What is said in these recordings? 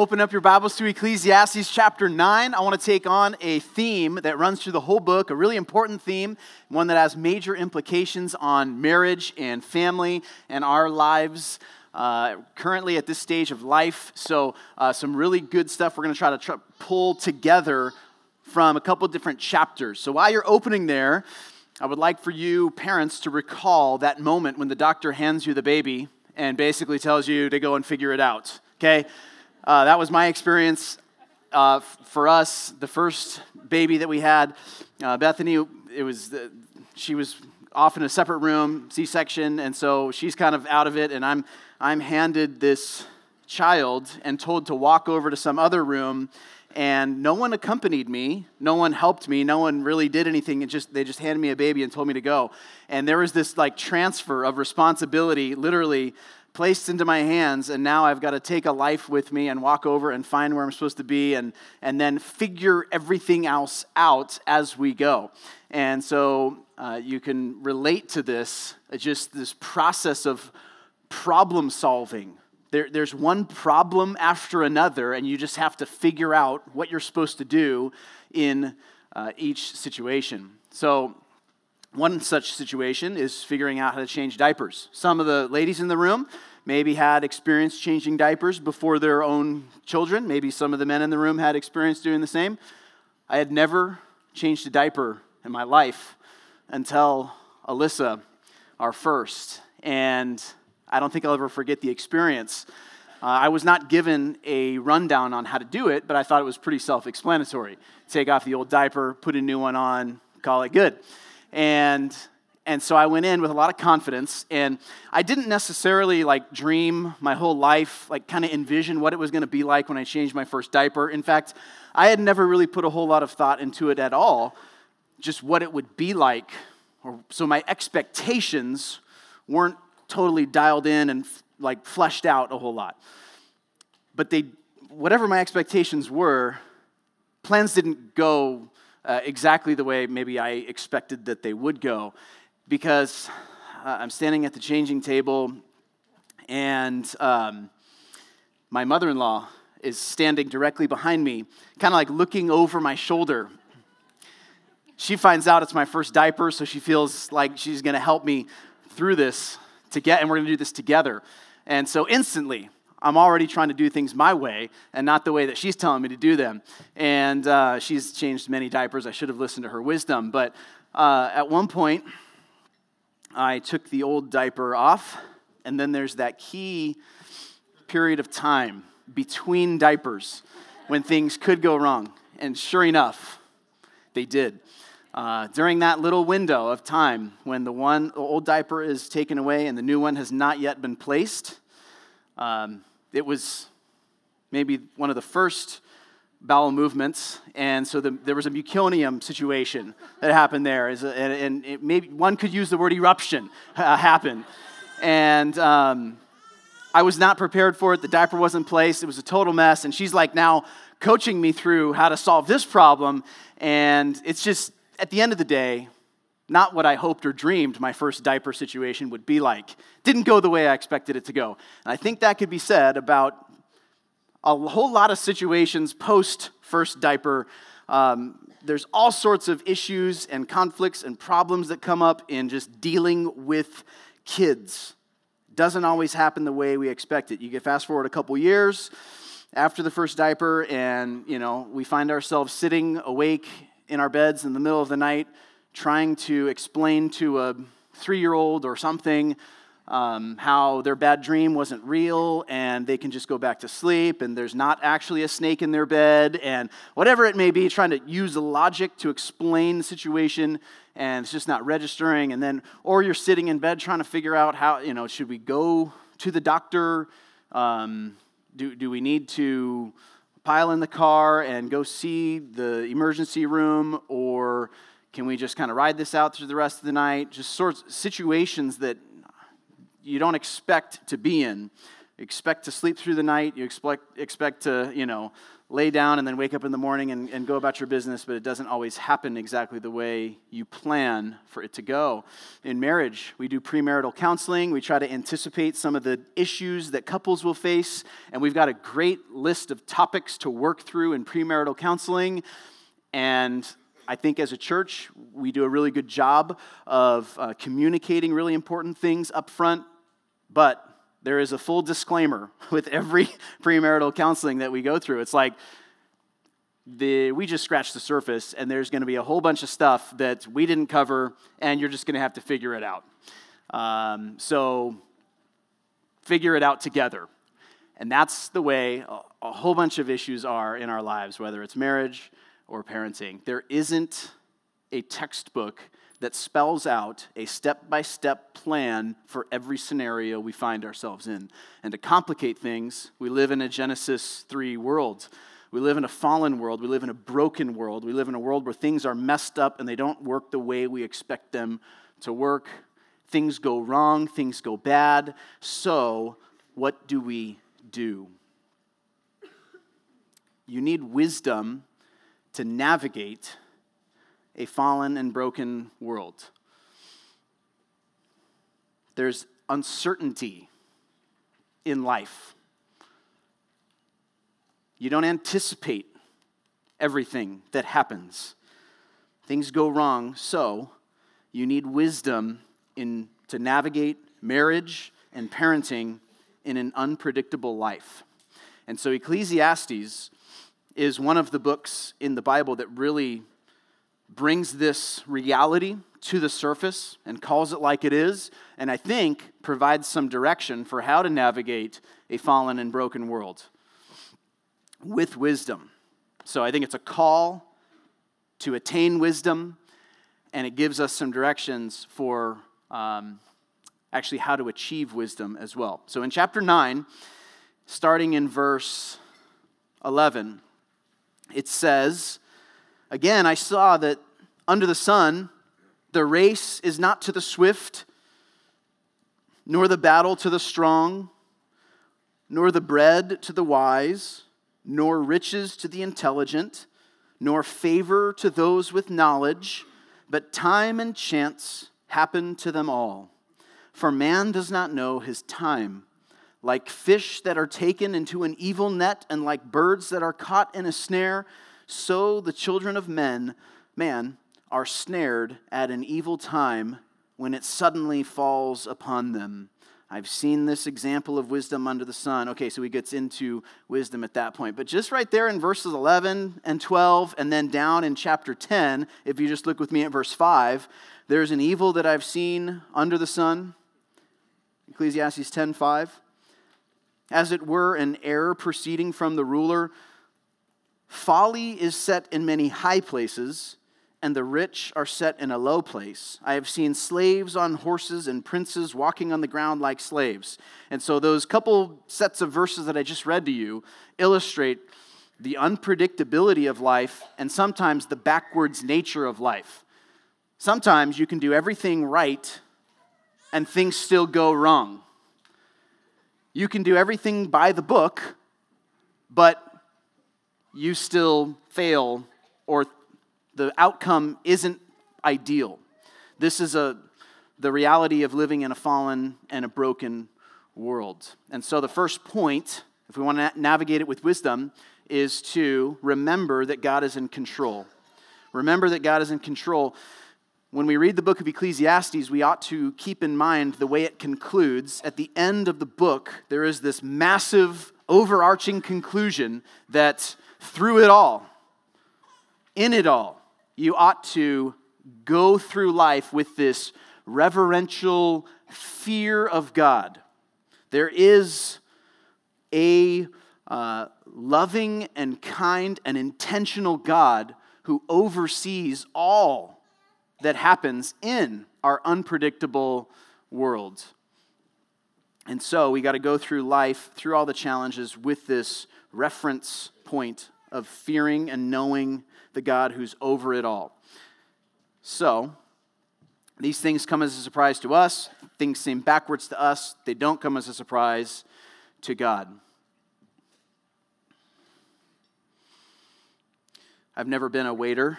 open up your Bibles to Ecclesiastes chapter 9. I want to take on a theme that runs through the whole book, a really important theme, one that has major implications on marriage and family and our lives. Uh, currently at this stage of life. So, uh, some really good stuff we're going to try to try, pull together from a couple different chapters. So, while you're opening there, I would like for you, parents, to recall that moment when the doctor hands you the baby and basically tells you to go and figure it out. Okay? Uh, that was my experience uh, for us. The first baby that we had, uh, Bethany, it was the, she was off in a separate room, C-section, and so she's kind of out of it, and I'm I'm handed this child and told to walk over to some other room and no one accompanied me no one helped me no one really did anything it just they just handed me a baby and told me to go and there was this like transfer of responsibility literally placed into my hands, and now I've got to take a life with me and walk over and find where I'm supposed to be and, and then figure everything else out as we go. And so uh, you can relate to this, uh, just this process of problem solving. There, there's one problem after another, and you just have to figure out what you're supposed to do in uh, each situation. So, one such situation is figuring out how to change diapers. Some of the ladies in the room maybe had experience changing diapers before their own children. Maybe some of the men in the room had experience doing the same. I had never changed a diaper in my life until Alyssa, our first. And I don't think I'll ever forget the experience. Uh, I was not given a rundown on how to do it, but I thought it was pretty self explanatory. Take off the old diaper, put a new one on, call it good. And and so I went in with a lot of confidence, and I didn't necessarily like dream my whole life, like kind of envision what it was going to be like when I changed my first diaper. In fact, I had never really put a whole lot of thought into it at all, just what it would be like. So my expectations weren't totally dialed in and like fleshed out a whole lot. But they, whatever my expectations were, plans didn't go uh, exactly the way maybe I expected that they would go because uh, I'm standing at the changing table and um, my mother in law is standing directly behind me, kind of like looking over my shoulder. She finds out it's my first diaper, so she feels like she's gonna help me through this to get, and we're gonna do this together. And so instantly, I'm already trying to do things my way and not the way that she's telling me to do them. And uh, she's changed many diapers. I should have listened to her wisdom. But uh, at one point, I took the old diaper off, and then there's that key period of time between diapers when things could go wrong. And sure enough, they did. Uh, during that little window of time when the one old diaper is taken away and the new one has not yet been placed, um, it was maybe one of the first bowel movements, and so the, there was a meconium situation that happened there, and, and it maybe one could use the word eruption uh, happen, and um, I was not prepared for it. The diaper wasn't placed; it was a total mess. And she's like now coaching me through how to solve this problem, and it's just at the end of the day. Not what I hoped or dreamed my first diaper situation would be like. Didn't go the way I expected it to go. And I think that could be said about a whole lot of situations post first diaper. Um, there's all sorts of issues and conflicts and problems that come up in just dealing with kids. Doesn't always happen the way we expect it. You get fast forward a couple years after the first diaper, and you know we find ourselves sitting awake in our beds in the middle of the night, trying to explain to a three-year-old or something um, how their bad dream wasn't real and they can just go back to sleep and there's not actually a snake in their bed and whatever it may be, trying to use logic to explain the situation and it's just not registering. And then, or you're sitting in bed trying to figure out how, you know, should we go to the doctor? Um, do, do we need to pile in the car and go see the emergency room or can we just kind of ride this out through the rest of the night? Just sorts situations that you don't expect to be in expect to sleep through the night, you expect, expect to, you know, lay down and then wake up in the morning and, and go about your business, but it doesn't always happen exactly the way you plan for it to go. In marriage, we do premarital counseling. We try to anticipate some of the issues that couples will face, and we've got a great list of topics to work through in premarital counseling. And I think as a church, we do a really good job of uh, communicating really important things up front, but there is a full disclaimer with every premarital counseling that we go through. It's like, the, we just scratched the surface, and there's going to be a whole bunch of stuff that we didn't cover, and you're just going to have to figure it out. Um, so, figure it out together. And that's the way a, a whole bunch of issues are in our lives, whether it's marriage or parenting. There isn't a textbook that spells out a step by step plan for every scenario we find ourselves in. And to complicate things, we live in a Genesis 3 world. We live in a fallen world. We live in a broken world. We live in a world where things are messed up and they don't work the way we expect them to work. Things go wrong, things go bad. So, what do we do? You need wisdom to navigate a fallen and broken world. There's uncertainty in life. You don't anticipate everything that happens. Things go wrong, so you need wisdom in, to navigate marriage and parenting in an unpredictable life. And so Ecclesiastes is one of the books in the Bible that really brings this reality to the surface and calls it like it is, and I think provides some direction for how to navigate a fallen and broken world with wisdom. So I think it's a call to attain wisdom, and it gives us some directions for um, actually how to achieve wisdom as well. So in chapter 9, starting in verse 11, it says, Again, I saw that under the sun, the race is not to the swift, nor the battle to the strong, nor the bread to the wise, nor riches to the intelligent, nor favor to those with knowledge, but time and chance happen to them all. For man does not know his time. Like fish that are taken into an evil net, and like birds that are caught in a snare, so the children of men, man, are snared at an evil time when it suddenly falls upon them. I've seen this example of wisdom under the sun. Okay, so he gets into wisdom at that point. But just right there in verses 11 and 12, and then down in chapter 10, if you just look with me at verse 5, there's an evil that I've seen under the sun. Ecclesiastes 10 5. As it were, an error proceeding from the ruler Folly is set in many high places, and the rich are set in a low place. I have seen slaves on horses and princes walking on the ground like slaves. And so, those couple sets of verses that I just read to you illustrate the unpredictability of life and sometimes the backwards nature of life. Sometimes you can do everything right and things still go wrong. You can do everything by the book, but you still fail or the outcome isn't ideal. This is a, the reality of living in a fallen and a broken world. And so, the first point, if we want to navigate it with wisdom, is to remember that God is in control. Remember that God is in control. When we read the book of Ecclesiastes, we ought to keep in mind the way it concludes. At the end of the book, there is this massive, overarching conclusion that through it all, in it all, you ought to go through life with this reverential fear of God. There is a uh, loving and kind and intentional God who oversees all that happens in our unpredictable world. And so we got to go through life, through all the challenges, with this reference point of fearing and knowing the God who's over it all. So, these things come as a surprise to us. Things seem backwards to us. They don't come as a surprise to God. I've never been a waiter,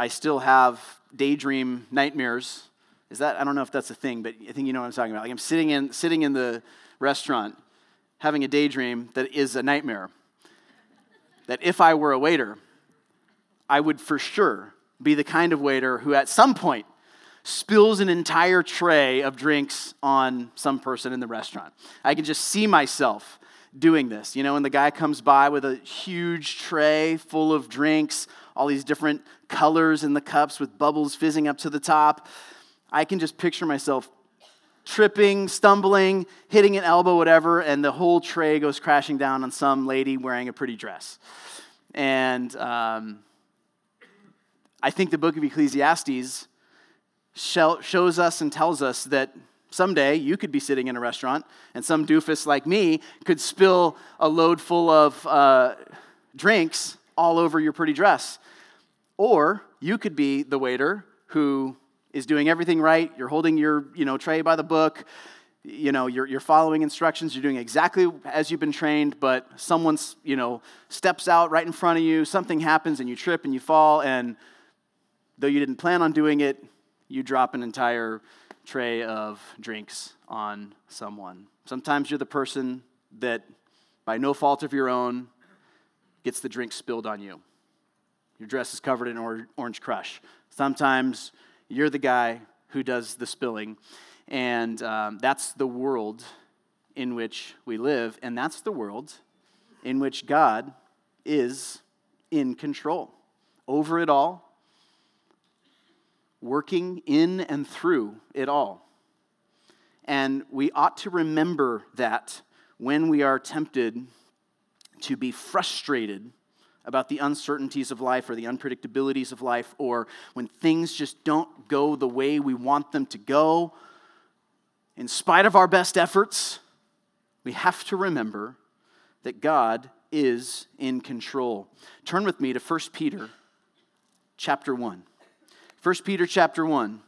I still have daydream nightmares. Is that I don't know if that's a thing, but I think you know what I'm talking about. Like I'm sitting in sitting in the restaurant having a daydream that is a nightmare. that if I were a waiter, I would for sure be the kind of waiter who at some point spills an entire tray of drinks on some person in the restaurant. I can just see myself doing this. You know, when the guy comes by with a huge tray full of drinks, all these different colors in the cups with bubbles fizzing up to the top, I can just picture myself tripping, stumbling, hitting an elbow, whatever, and the whole tray goes crashing down on some lady wearing a pretty dress. And um, I think the book of Ecclesiastes shows us and tells us that someday you could be sitting in a restaurant and some doofus like me could spill a load full of uh, drinks all over your pretty dress. Or you could be the waiter who is doing everything right. You're holding your you know, tray by the book. You know, you're, you're following instructions. You're doing exactly as you've been trained, but someone, you know, steps out right in front of you. Something happens and you trip and you fall. And though you didn't plan on doing it, you drop an entire tray of drinks on someone. Sometimes you're the person that, by no fault of your own, gets the drink spilled on you. Your dress is covered in orange crush. Sometimes you're the guy who does the spilling. And um, that's the world in which we live, and that's the world in which God is in control over it all, working in and through it all. And we ought to remember that when we are tempted to be frustrated about the uncertainties of life or the unpredictabilities of life, or when things just don't go the way we want them to go, in spite of our best efforts, we have to remember that God is in control. Turn with me to 1 Peter chapter 1. 1 Peter chapter 1.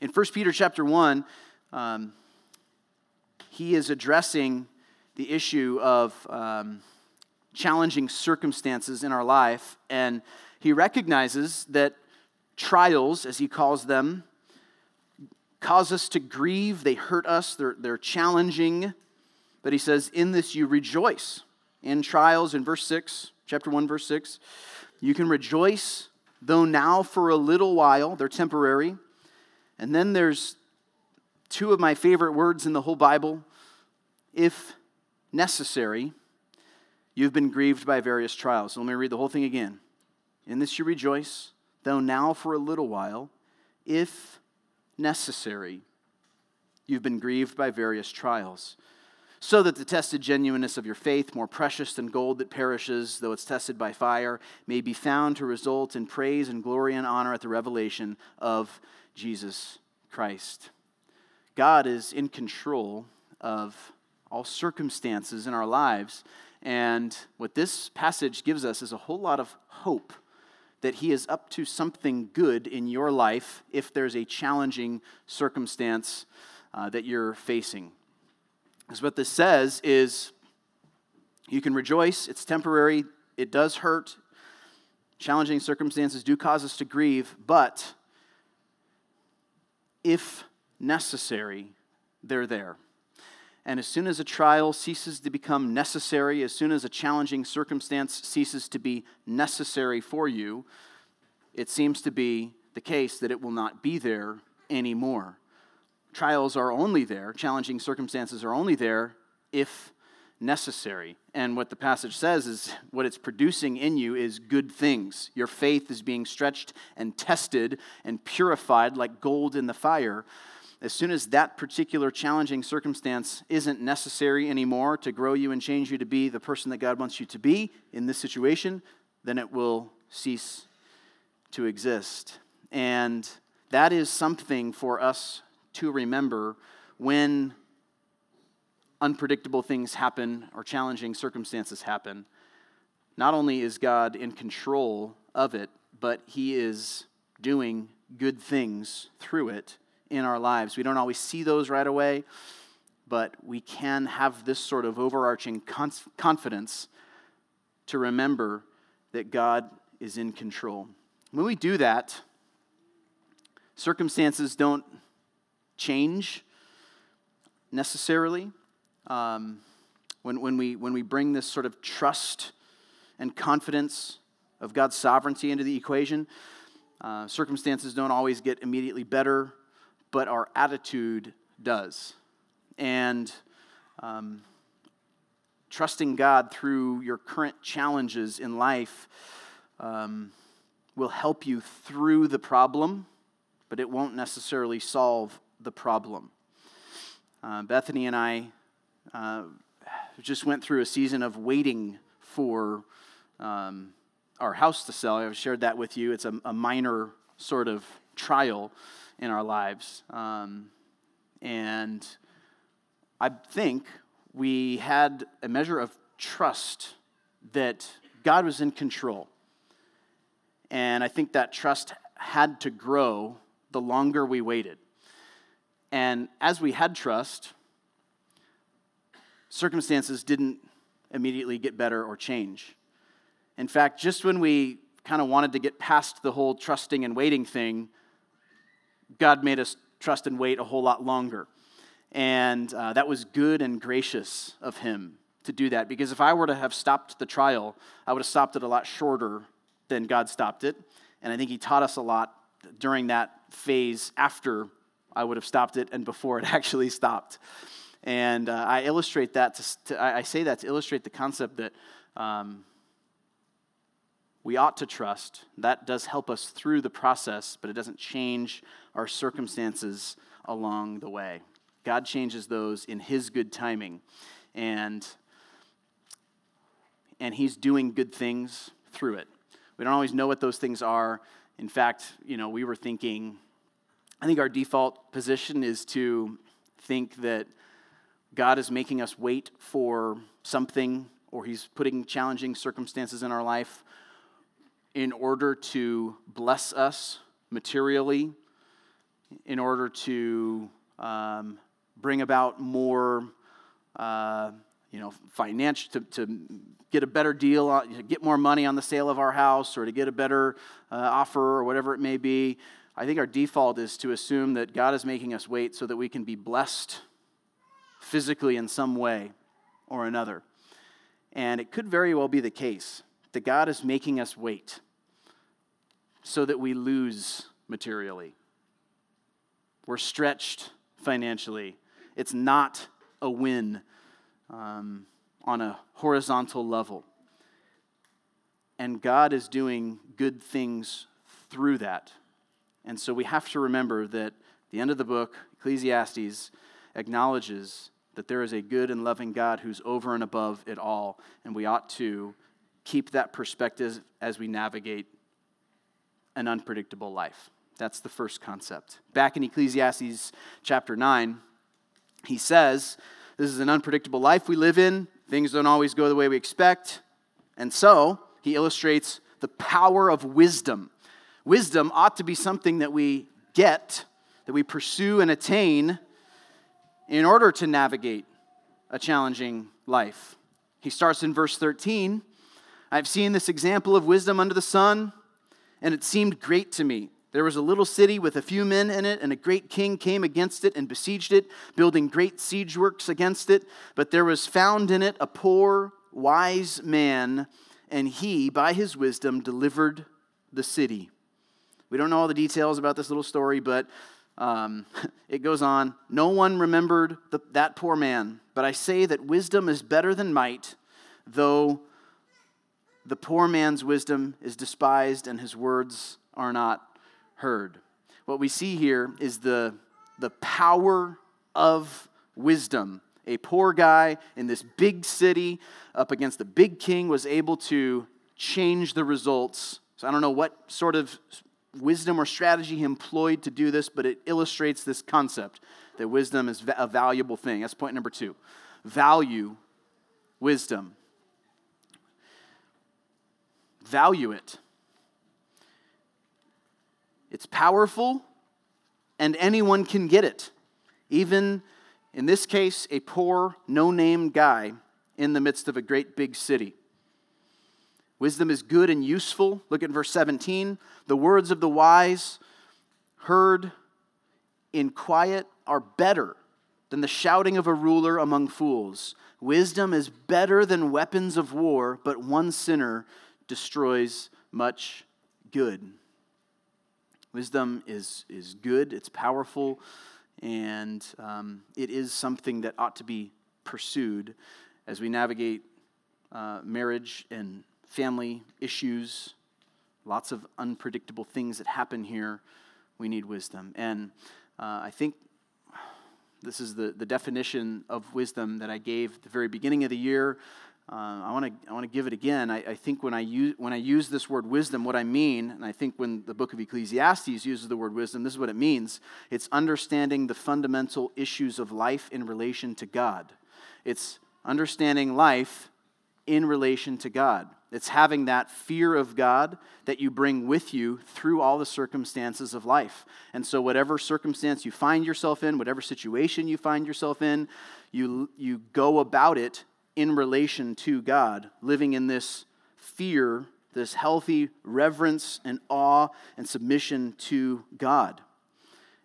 In 1 Peter chapter 1, um, he is addressing the issue of um, challenging circumstances in our life, and he recognizes that trials, as he calls them, cause us to grieve, they hurt us, they're, they're challenging. But he says, In this you rejoice. In trials, in verse 6, chapter 1, verse 6, you can rejoice, though now for a little while, they're temporary. And then there's two of my favorite words in the whole Bible if necessary, you've been grieved by various trials. So let me read the whole thing again. In this you rejoice, though now for a little while, if necessary, you've been grieved by various trials. So that the tested genuineness of your faith, more precious than gold that perishes, though it's tested by fire, may be found to result in praise and glory and honor at the revelation of Jesus Christ. God is in control of all circumstances in our lives. And what this passage gives us is a whole lot of hope that He is up to something good in your life if there's a challenging circumstance uh, that you're facing. Because what this says is you can rejoice, it's temporary, it does hurt. Challenging circumstances do cause us to grieve, but if necessary, they're there. And as soon as a trial ceases to become necessary, as soon as a challenging circumstance ceases to be necessary for you, it seems to be the case that it will not be there anymore. Trials are only there, challenging circumstances are only there if necessary. And what the passage says is what it's producing in you is good things. Your faith is being stretched and tested and purified like gold in the fire as soon as that particular challenging circumstance isn't necessary anymore to grow you and change you to be the person that God wants you to be in this situation, then it will cease to exist. And that is something for us to remember when unpredictable things happen or challenging circumstances happen. Not only is God in control of it, but He is doing good things through it in our lives. We don't always see those right away, but we can have this sort of overarching confidence to remember that God is in control. When we do that, circumstances don't change necessarily. Um, when, when, we, when we bring this sort of trust and confidence of God's sovereignty into the equation, uh, circumstances don't always get immediately better, but our attitude does. And um, trusting God through your current challenges in life um, will help you through the problem, but it won't necessarily solve the problem. Uh, Bethany and I uh, just went through a season of waiting for um, our house to sell. I've shared that with you. It's a, a minor sort of trial in our lives. Um, and I think we had a measure of trust that God was in control. And I think that trust had to grow the longer we waited. And as we had trust, circumstances didn't immediately get better or change. In fact, just when we kind of wanted to get past the whole trusting and waiting thing, God made us trust and wait a whole lot longer. And uh, that was good and gracious of Him to do that. Because if I were to have stopped the trial, I would have stopped it a lot shorter than God stopped it. And I think He taught us a lot during that phase after I would have stopped it and before it actually stopped. And uh, I illustrate that, to, to, I say that to illustrate the concept that um, we ought to trust. That does help us through the process, but it doesn't change our circumstances along the way. God changes those in His good timing. And, and He's doing good things through it. We don't always know what those things are. In fact, you know, we were thinking, I think our default position is to think that God is making us wait for something or He's putting challenging circumstances in our life in order to bless us materially, in order to um, bring about more, uh, you know, financial, to, to get a better deal, get more money on the sale of our house, or to get a better uh, offer, or whatever it may be. I think our default is to assume that God is making us wait so that we can be blessed physically in some way or another. And it could very well be the case that God is making us wait so that we lose materially. We're stretched financially. It's not a win um, on a horizontal level. And God is doing good things through that. And so we have to remember that the end of the book, Ecclesiastes, acknowledges that there is a good and loving God who's over and above it all, and we ought to keep that perspective as we navigate an unpredictable life. That's the first concept. Back in Ecclesiastes chapter 9, he says, This is an unpredictable life we live in. Things don't always go the way we expect. And so, he illustrates the power of wisdom. Wisdom ought to be something that we get, that we pursue and attain in order to navigate a challenging life. He starts in verse 13 I've seen this example of wisdom under the sun, and it seemed great to me. There was a little city with a few men in it, and a great king came against it and besieged it, building great siege works against it. But there was found in it a poor, wise man, and he, by his wisdom, delivered the city. We don't know all the details about this little story, but um, it goes on No one remembered the, that poor man, but I say that wisdom is better than might, though the poor man's wisdom is despised and his words are not heard. What we see here is the, the power of wisdom. A poor guy in this big city up against a big king was able to change the results. So I don't know what sort of wisdom or strategy he employed to do this, but it illustrates this concept that wisdom is a valuable thing. That's point number two. Value wisdom. Value it. it's powerful, and anyone can get it. Even in this case, a poor, no name guy in the midst of a great big city. Wisdom is good and useful. Look at verse 17. The words of the wise heard in quiet are better than the shouting of a ruler among fools. Wisdom is better than weapons of war, but one sinner destroys much good. Wisdom is, is good, it's powerful, and um, it is something that ought to be pursued as we navigate uh, marriage and family issues, lots of unpredictable things that happen here. We need wisdom. And uh, I think this is the, the definition of wisdom that I gave at the very beginning of the year. Uh, I want to I want to give it again. I, I, think when I use when I use this word wisdom, what I mean, and I think when the book of Ecclesiastes uses the word wisdom, this is what it means. It's understanding the fundamental issues of life in relation to God. It's understanding life in relation to God. It's having that fear of God that you bring with you through all the circumstances of life. And so, whatever circumstance you find yourself in, whatever situation you find yourself in, you, you go about it in relation to God, living in this fear, this healthy reverence and awe and submission to God.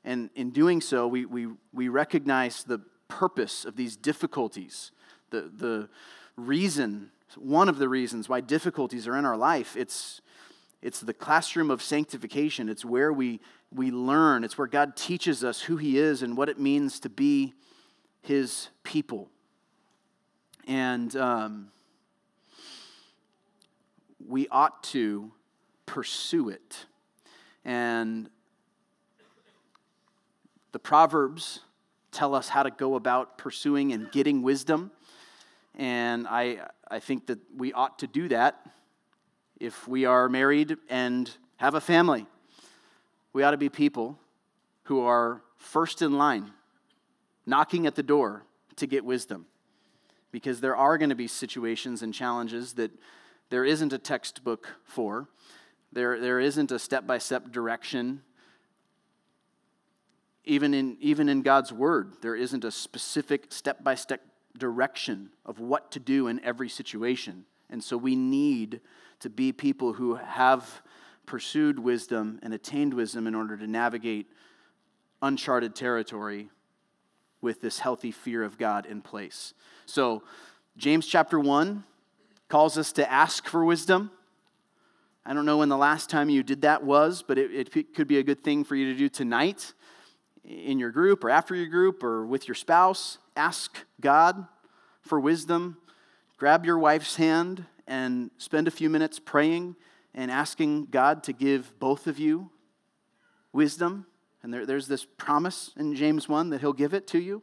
And in doing so, we, we, we recognize the purpose of these difficulties, the, the reason one of the reasons why difficulties are in our life. It's, it's the classroom of sanctification. It's where we, we learn. It's where God teaches us who He is and what it means to be His people. And um, we ought to pursue it. And the Proverbs tell us how to go about pursuing and getting wisdom. And I, I think that we ought to do that if we are married and have a family. We ought to be people who are first in line, knocking at the door to get wisdom. Because there are going to be situations and challenges that there isn't a textbook for, there, there isn't a step by step direction. Even in, even in God's Word, there isn't a specific step by step direction of what to do in every situation. And so we need to be people who have pursued wisdom and attained wisdom in order to navigate uncharted territory with this healthy fear of God in place. So, James chapter 1 calls us to ask for wisdom. I don't know when the last time you did that was, but it, it could be a good thing for you to do tonight in your group or after your group or with your spouse. Ask God for wisdom. Grab your wife's hand and spend a few minutes praying and asking God to give both of you wisdom. And there, there's this promise in James 1 that He'll give it to you.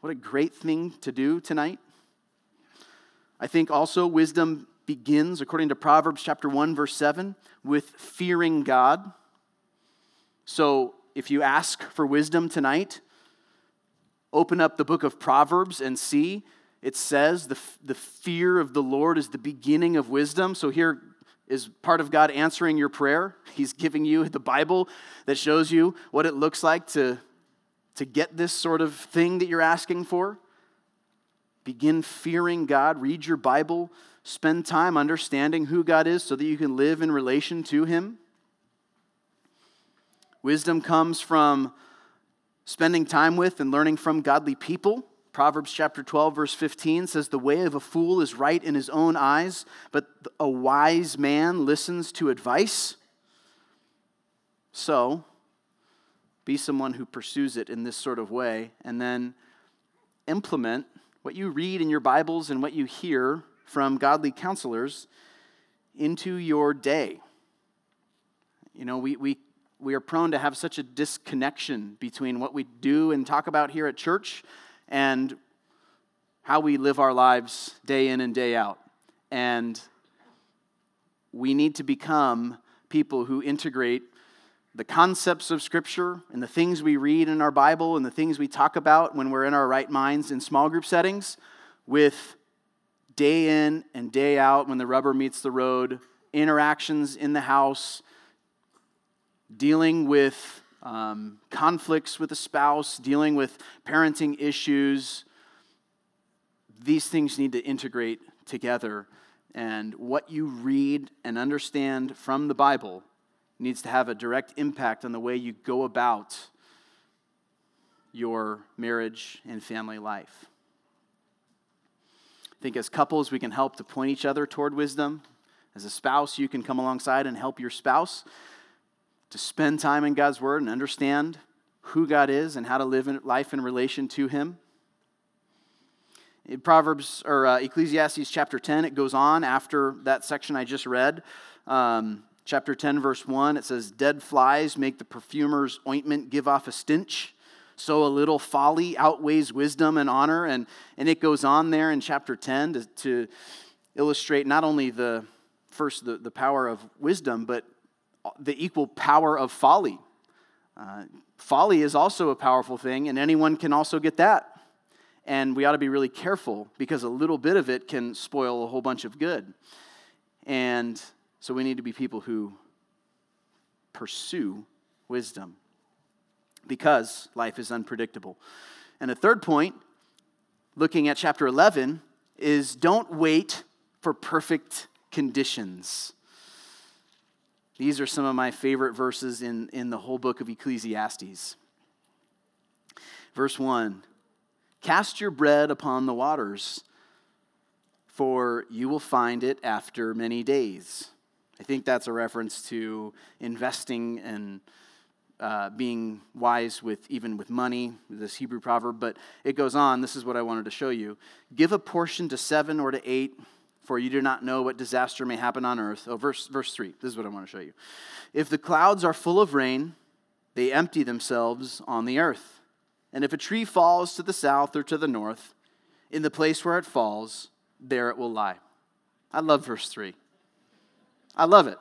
What a great thing to do tonight. I think also wisdom begins, according to Proverbs chapter 1, verse 7, with fearing God. So if you ask for wisdom tonight, open up the book of Proverbs and see. It says the, the fear of the Lord is the beginning of wisdom. So here is part of God answering your prayer. He's giving you the Bible that shows you what it looks like to, to get this sort of thing that you're asking for. Begin fearing God, read your Bible, spend time understanding who God is so that you can live in relation to Him. Wisdom comes from spending time with and learning from godly people. Proverbs chapter 12, verse 15 says, The way of a fool is right in his own eyes, but a wise man listens to advice. So, be someone who pursues it in this sort of way, and then implement what you read in your Bibles and what you hear from godly counselors into your day. You know, we, we we are prone to have such a disconnection between what we do and talk about here at church and how we live our lives day in and day out. And we need to become people who integrate the concepts of Scripture and the things we read in our Bible and the things we talk about when we're in our right minds in small group settings with day in and day out when the rubber meets the road, interactions in the house, dealing with um, conflicts with a spouse, dealing with parenting issues. These things need to integrate together. And what you read and understand from the Bible needs to have a direct impact on the way you go about your marriage and family life. I think as couples, we can help to point each other toward wisdom. As a spouse, you can come alongside and help your spouse to spend time in God's Word and understand who God is and how to live in life in relation to Him. In Proverbs or uh, Ecclesiastes chapter 10, it goes on after that section I just read. Um, chapter 10, verse 1, it says, Dead flies make the perfumer's ointment give off a stench. So a little folly outweighs wisdom and honor. And, and it goes on there in chapter 10 to, to illustrate not only the first the, the power of wisdom, but the equal power of folly. Uh, folly is also a powerful thing, and anyone can also get that. And we ought to be really careful because a little bit of it can spoil a whole bunch of good. And so we need to be people who pursue wisdom because life is unpredictable. And a third point, looking at chapter 11, is don't wait for perfect conditions. These are some of my favorite verses in, in the whole book of Ecclesiastes. Verse 1 Cast your bread upon the waters, for you will find it after many days. I think that's a reference to investing and uh, being wise with even with money, this Hebrew proverb. But it goes on. This is what I wanted to show you. Give a portion to seven or to eight, for you do not know what disaster may happen on earth. Oh, verse verse three. This is what I want to show you. If the clouds are full of rain, they empty themselves on the earth. And if a tree falls to the south or to the north, in the place where it falls, there it will lie. I love verse 3. I love it.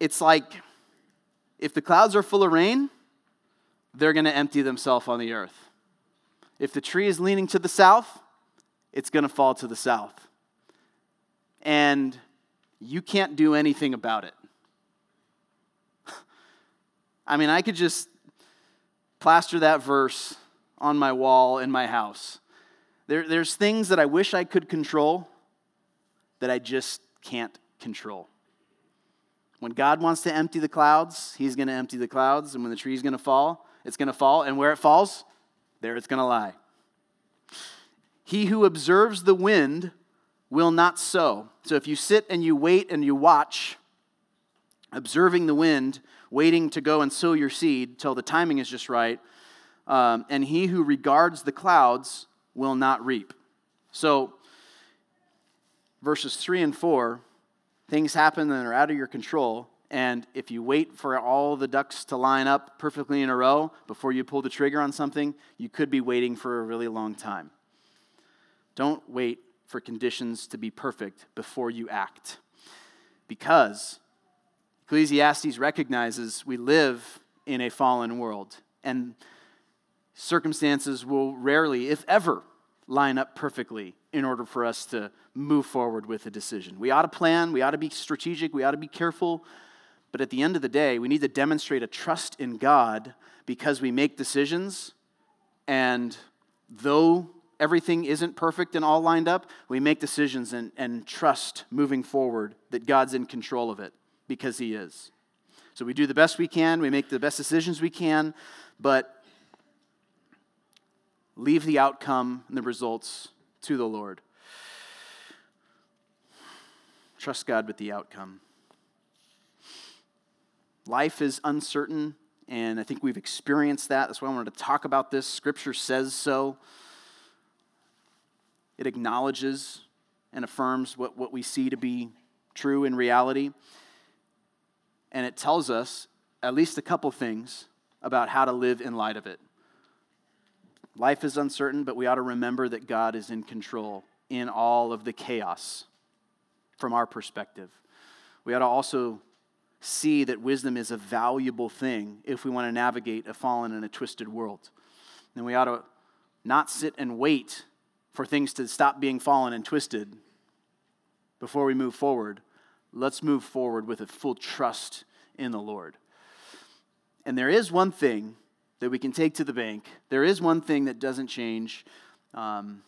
It's like if the clouds are full of rain, they're going to empty themselves on the earth. If the tree is leaning to the south, it's going to fall to the south. And you can't do anything about it. I mean, I could just plaster that verse on my wall in my house. There, there's things that I wish I could control that I just can't control. When God wants to empty the clouds, He's going to empty the clouds. And when the tree's going to fall, it's going to fall. And where it falls, there it's going to lie. He who observes the wind will not sow. So if you sit and you wait and you watch, observing the wind, waiting to go and sow your seed till the timing is just right, um, and he who regards the clouds will not reap. So, verses 3 and 4 things happen that are out of your control. And if you wait for all the ducks to line up perfectly in a row before you pull the trigger on something, you could be waiting for a really long time. Don't wait for conditions to be perfect before you act. Because Ecclesiastes recognizes we live in a fallen world, and circumstances will rarely, if ever, line up perfectly in order for us to move forward with a decision. We ought to plan, we ought to be strategic, we ought to be careful, but at the end of the day, we need to demonstrate a trust in God because we make decisions, and though everything isn't perfect and all lined up, we make decisions and, and trust moving forward that God's in control of it because He is. So we do the best we can, we make the best decisions we can, but leave the outcome and the results to the Lord. Trust God with the outcome. Life is uncertain, and I think we've experienced that. That's why I wanted to talk about this. Scripture says so. It acknowledges and affirms what, what we see to be true in reality. And it tells us at least a couple things about how to live in light of it. Life is uncertain, but we ought to remember that God is in control in all of the chaos from our perspective. We ought to also see that wisdom is a valuable thing if we want to navigate a fallen and a twisted world. And we ought to not sit and wait for things to stop being fallen and twisted before we move forward. Let's move forward with a full trust in the Lord. And there is one thing that we can take to the bank. There is one thing that doesn't change. Um,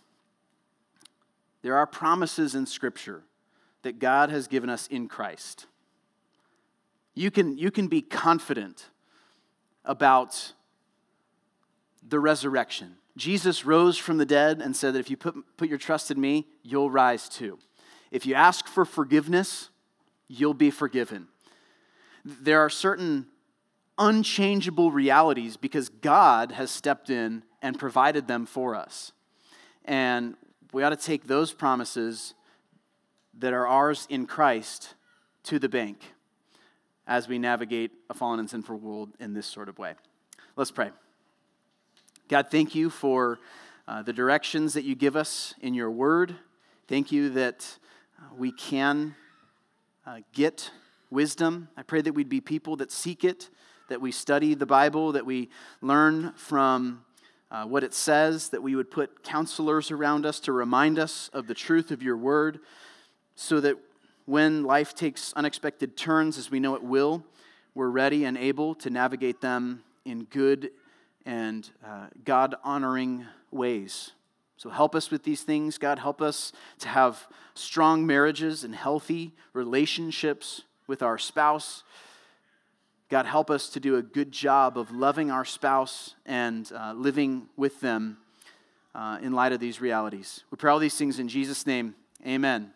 there are promises in Scripture that God has given us in Christ. You can, you can be confident about the resurrection. Jesus rose from the dead and said that if you put, put your trust in me, you'll rise too. If you ask for forgiveness, you'll be forgiven. There are certain unchangeable realities because God has stepped in and provided them for us. And we ought to take those promises that are ours in Christ to the bank as we navigate a fallen and sinful world in this sort of way. Let's pray. God, thank you for uh, the directions that you give us in your word. Thank you that uh, we can uh, get wisdom. I pray that we'd be people that seek it, that we study the Bible, that we learn from uh, what it says, that we would put counselors around us to remind us of the truth of your word, so that when life takes unexpected turns, as we know it will, we're ready and able to navigate them in good and uh, God honoring ways. So help us with these things, God. Help us to have strong marriages and healthy relationships with our spouse. God, help us to do a good job of loving our spouse and uh, living with them uh, in light of these realities. We pray all these things in Jesus' name. Amen.